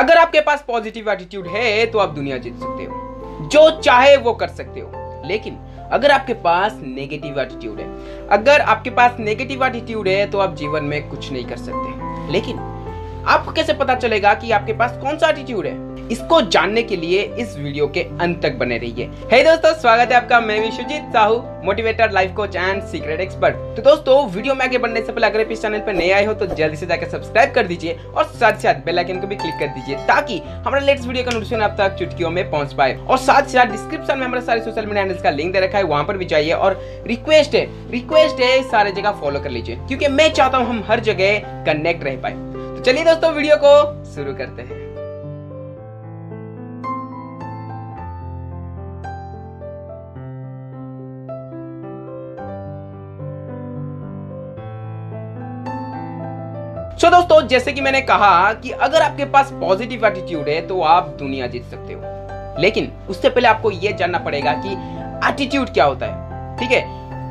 अगर आपके पास positive attitude है तो आप दुनिया जीत सकते हो। जो चाहे वो कर सकते हो। लेकिन अगर आपके पास नेगेटिव एटीट्यूड है, अगर आपके पास नेगेटिव एटीट्यूड है तो आप जीवन में कुछ नहीं कर सकते। लेकिन आपको कैसे पता चलेगा कि आपके पास कौन सा एटीट्यूड है? इसको जानने के लिए इस वीडियो के अंत तक बने रहिए। हे hey दोस्तों, स्वागत है आपका। मैं Vishwajeet Sahu motivator life coach and secret expert तो दोस्तों, वीडियो में आगे बढ़ने से पहले, अगर इस चैनल पर नए आए हो तो जल्दी से जाकर सब्सक्राइब कर दीजिए और साथ साथ बेल आइकन को भी क्लिक कर दीजिए, ताकि हमारा लेटेस्ट वीडियो का नोटिफिकेशन आप तक चुटकियों में पहुँच पाए। और साथ साथ डिस्क्रिप्शन में हमारे सारे सोशल मीडिया हैंडल्स का लिंक दे रखा है, वहाँ पर भी जाइए और रिक्वेस्ट है रिक्वेस्ट है, सारे जगह फॉलो कर लीजिए, क्योंकि मैं चाहता हूँ हम हर जगह कनेक्ट रह पाए। तो चलिए दोस्तों वीडियो को शुरू करते हैं। सो so, दोस्तों जैसे कि मैंने कहा कि अगर आपके पास पॉजिटिव एटीट्यूड है तो आप दुनिया जीत सकते हो। लेकिन उससे पहले आपको यह जानना पड़ेगा कि एटीट्यूड क्या होता है ठीक है?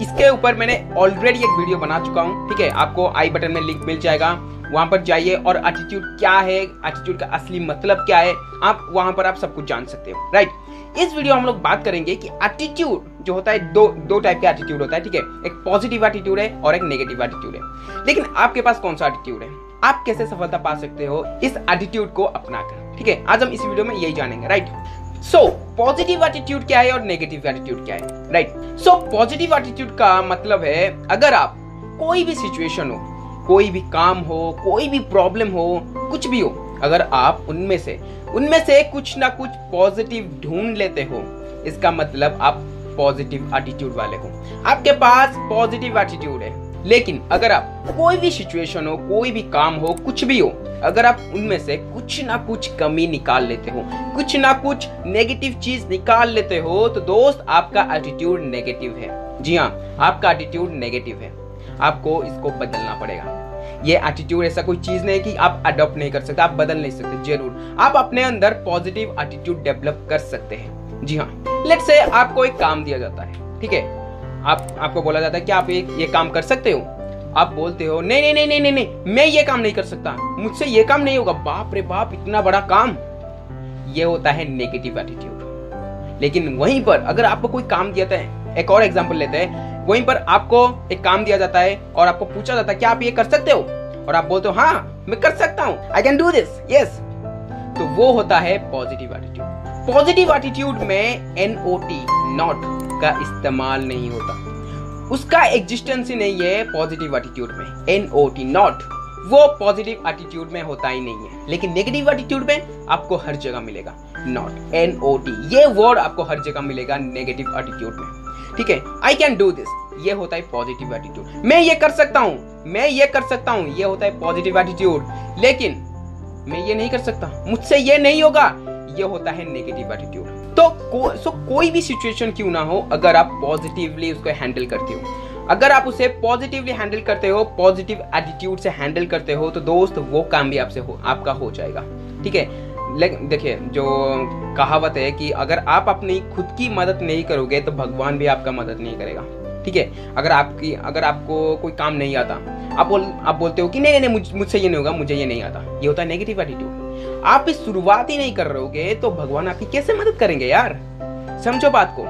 इसके ऊपर मैंने ऑलरेडी एक वीडियो बना चुका हूँ ठीक है? आपको आई बटन में लिंक मिल जाएगा वहाँ पर जाइए और एटीट्यूड क्या है एटीट्यूड का असली मतलब क्या है आप वहाँ पर आप सब कुछ जान सकते हो राइट इस वीडियो हम लोग बात करेंगे कि एटीट्यूड जो होता है, दो दो टाइप का एटीट्यूड होता है, ठीक है? एक पॉजिटिव एटीट्यूड है और एक नेगेटिव एटीट्यूड है। लेकिन आपके पास कौन सा एटीट्यूड है? आप कैसे सफलता पा सकते हो इस एटीट्यूड को अपनाकर, ठीक है? आज हम इस वीडियो में यही जानेंगे राइट सो पॉजिटिव एटीट्यूड क्या है और नेगेटिव एटीट्यूड क्या है राइट सो पॉजिटिव एटीट्यूड का मतलब है, अगर आप कोई भी सिचुएशन हो, कोई भी काम हो, कोई भी प्रॉब्लम हो, कुछ भी हो, अगर आप उनमें से उनमें से कुछ ना कुछ पॉजिटिव ढूंढ लेते हो, इसका मतलब आप पॉजिटिव एटीट्यूड वाले हो। आपके पास पॉजिटिव एटीट्यूड है। लेकिन अगर आप कोई भी सिचुएशन हो, कोई भी काम हो, कुछ भी हो, अगर आप उनमें से कुछ ना कुछ कमी निकाल लेते हो, कुछ ना कुछ नेगेटिव चीज़ निकाल लेते हो तो दोस्त, आपका एटीट्यूड नेगेटिव है। जी हाँ आपका एटीट्यूड नेगेटिव है। आपको इसको बदलना पड़ेगा। ये एटीट्यूड ऐसा कोई चीज़ नहीं कि आप अडॉप्ट नहीं कर सकते, आप बदल नहीं सकते, ज़रूर। आप अपने अंदर पॉजिटिव एटीट्यूड डेवलप कर सकते हैं। जी हाँ। लेट से आपको एक काम दिया जाता है, ठीक है? आप, आपको बोला जाता है कि आप एक, ये काम कर सकते हो। आप बोलते हो, नहीं नहीं नहीं नहीं नहीं, मैं ये काम नहीं कर सकता। मुझसे ये काम नहीं होगा। बाप रे बाप, इतना बड़ा काम। ये होता है नेगेटिव एटीट्यूड लेकिन वहीं पर अगर आपको कोई काम दिया है, एक और एग्ज़ाम्पल लेते हैं। वहीं पर आपको एक काम दिया जाता है और आपको पूछा जाता है क्या आप ये कर सकते हो? और आप बोलते हो हाँ मैं कर सकता हूँ। I can do this yes तो वो होता है पॉजिटिव एटीट्यूड पॉजिटिव एटीट्यूड में एन ओ टी नॉट का इस्तेमाल नहीं होता। उसका एग्जिस्टेंस ही नहीं है पॉजिटिव एटीट्यूड में। एन ओ टी नॉट वो पॉजिटिव एटीट्यूड में होता ही नहीं है। लेकिन नेगेटिव एटीट्यूड में आपको हर जगह मिलेगा। नॉट एन ओ टी ये वर्ड आपको हर जगह मिलेगा नेगेटिव एटीट्यूड में। ठीक है? आई कैन डू दिस ये होता है पॉजिटिव एटीट्यूड मैं ये कर सकता हूँ। मैं ये कर सकता हूँ। ये होता है पॉजिटिव एटीट्यूड लेकिन मैं ये नहीं कर सकता। मुझसे ये नहीं होगा। ये होता है नेगेटिव एटीट्यूड तो को, सो कोई भी सिचुएशन क्यों ना हो अगर आप पॉजिटिवली उसको हैंडल करते हो. अगर आप उसे पॉजिटिवली हैंडल करते हो पॉजिटिव एटीट्यूड से हैंडल करते हो तो दोस्त वो काम भी आपसे हो आपका हो जाएगा. ठीक है? देखिए जो कहावत है कि अगर आप अपनी खुद की मदद नहीं करोगे तो भगवान भी आपका मदद नहीं करेगा. ठीक है? अगर आपकी अगर आपको कोई काम नहीं आता आप बोल आप बोलते हो कि नहीं नहीं मुझसे ये नहीं होगा मुझे ये नहीं आता. ये होता है नेगेटिव एटीट्यूड आप इस शुरुआत ही नहीं कर रहे तो भगवान आपकी कैसे मदद करेंगे यार? समझो बात को।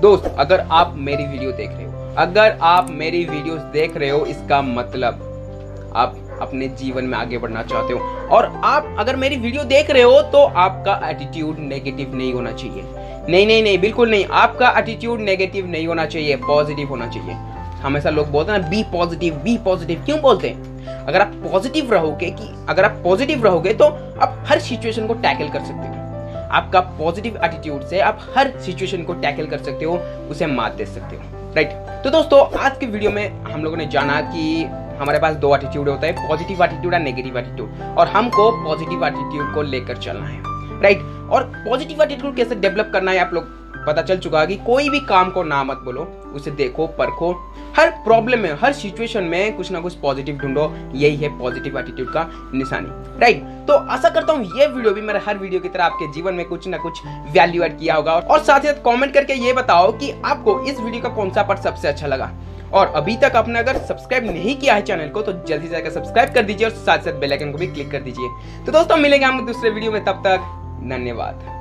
दोस्त, अगर आप मेरी वीडियो देख रहे हो, अगर आप मेरी वीडियोस देख रहे हो, इसका मतलब आप अपने जीवन में आगे बढ़ना चाहते हो। और आप अगर मेरी वीडियो देख रहे हो तो आपका एटीट्यूड नेगेटिव नहीं होना चाहिए। नहीं नहीं नहीं, बिल्कुल नहीं। आपका एटीट्यूड नेगेटिव नहीं होना चाहिए पॉजिटिव होना चाहिए। हमेशा लोग बोलते हैं ना बी पॉजिटिव बी पॉजिटिव क्यों बोलते हैं? अगर आप पॉजिटिव रहोगे कि, अगर आप पॉजिटिव रहोगे तो आप हर सिचुएशन को टैकल कर सकते हो। आपका पॉजिटिव एटीट्यूड से आप हर सिचुएशन को टैकल कर सकते हो, उसे मात दे सकते हो। राइट तो दोस्तों, आज के वीडियो में हम लोगों ने जाना कि हमारे पास दो एटीट्यूड होता है पॉजिटिव एटीट्यूड और नेगेटिव एटीट्यूड और हमको पॉजिटिव एटीट्यूड को लेकर चलना है। राइट और पॉजिटिव एटीट्यूड कैसे डेवलप करना है आप लोग पता चल चुका है कि कोई भी काम को ना मत बोलो, उसे देखो, परखो। हर प्रॉब्लम में, हर सिचुएशन में कुछ ना कुछ पॉजिटिव ढूंढो। यही है पॉजिटिव एटीट्यूड का निशानी। राइट तो आशा करता हूँ ये वीडियो भी मेरे हर वीडियो की तरह आपके जीवन में कुछ ना कुछ वैल्यू एड किया होगा। और साथ ही साथ कॉमेंट करके ये बताओ कि आपको इस वीडियो का कौन सा पार्ट सबसे अच्छा लगा? और अभी तक आपने अगर सब्सक्राइब नहीं किया है चैनल को तो जल्दी से जाकर सब्सक्राइब कर दीजिए और साथ साथ बेल आइकन को भी क्लिक कर दीजिए। तो दोस्तों, मिलेंगे हम दूसरे वीडियो में, तब तक धन्यवाद।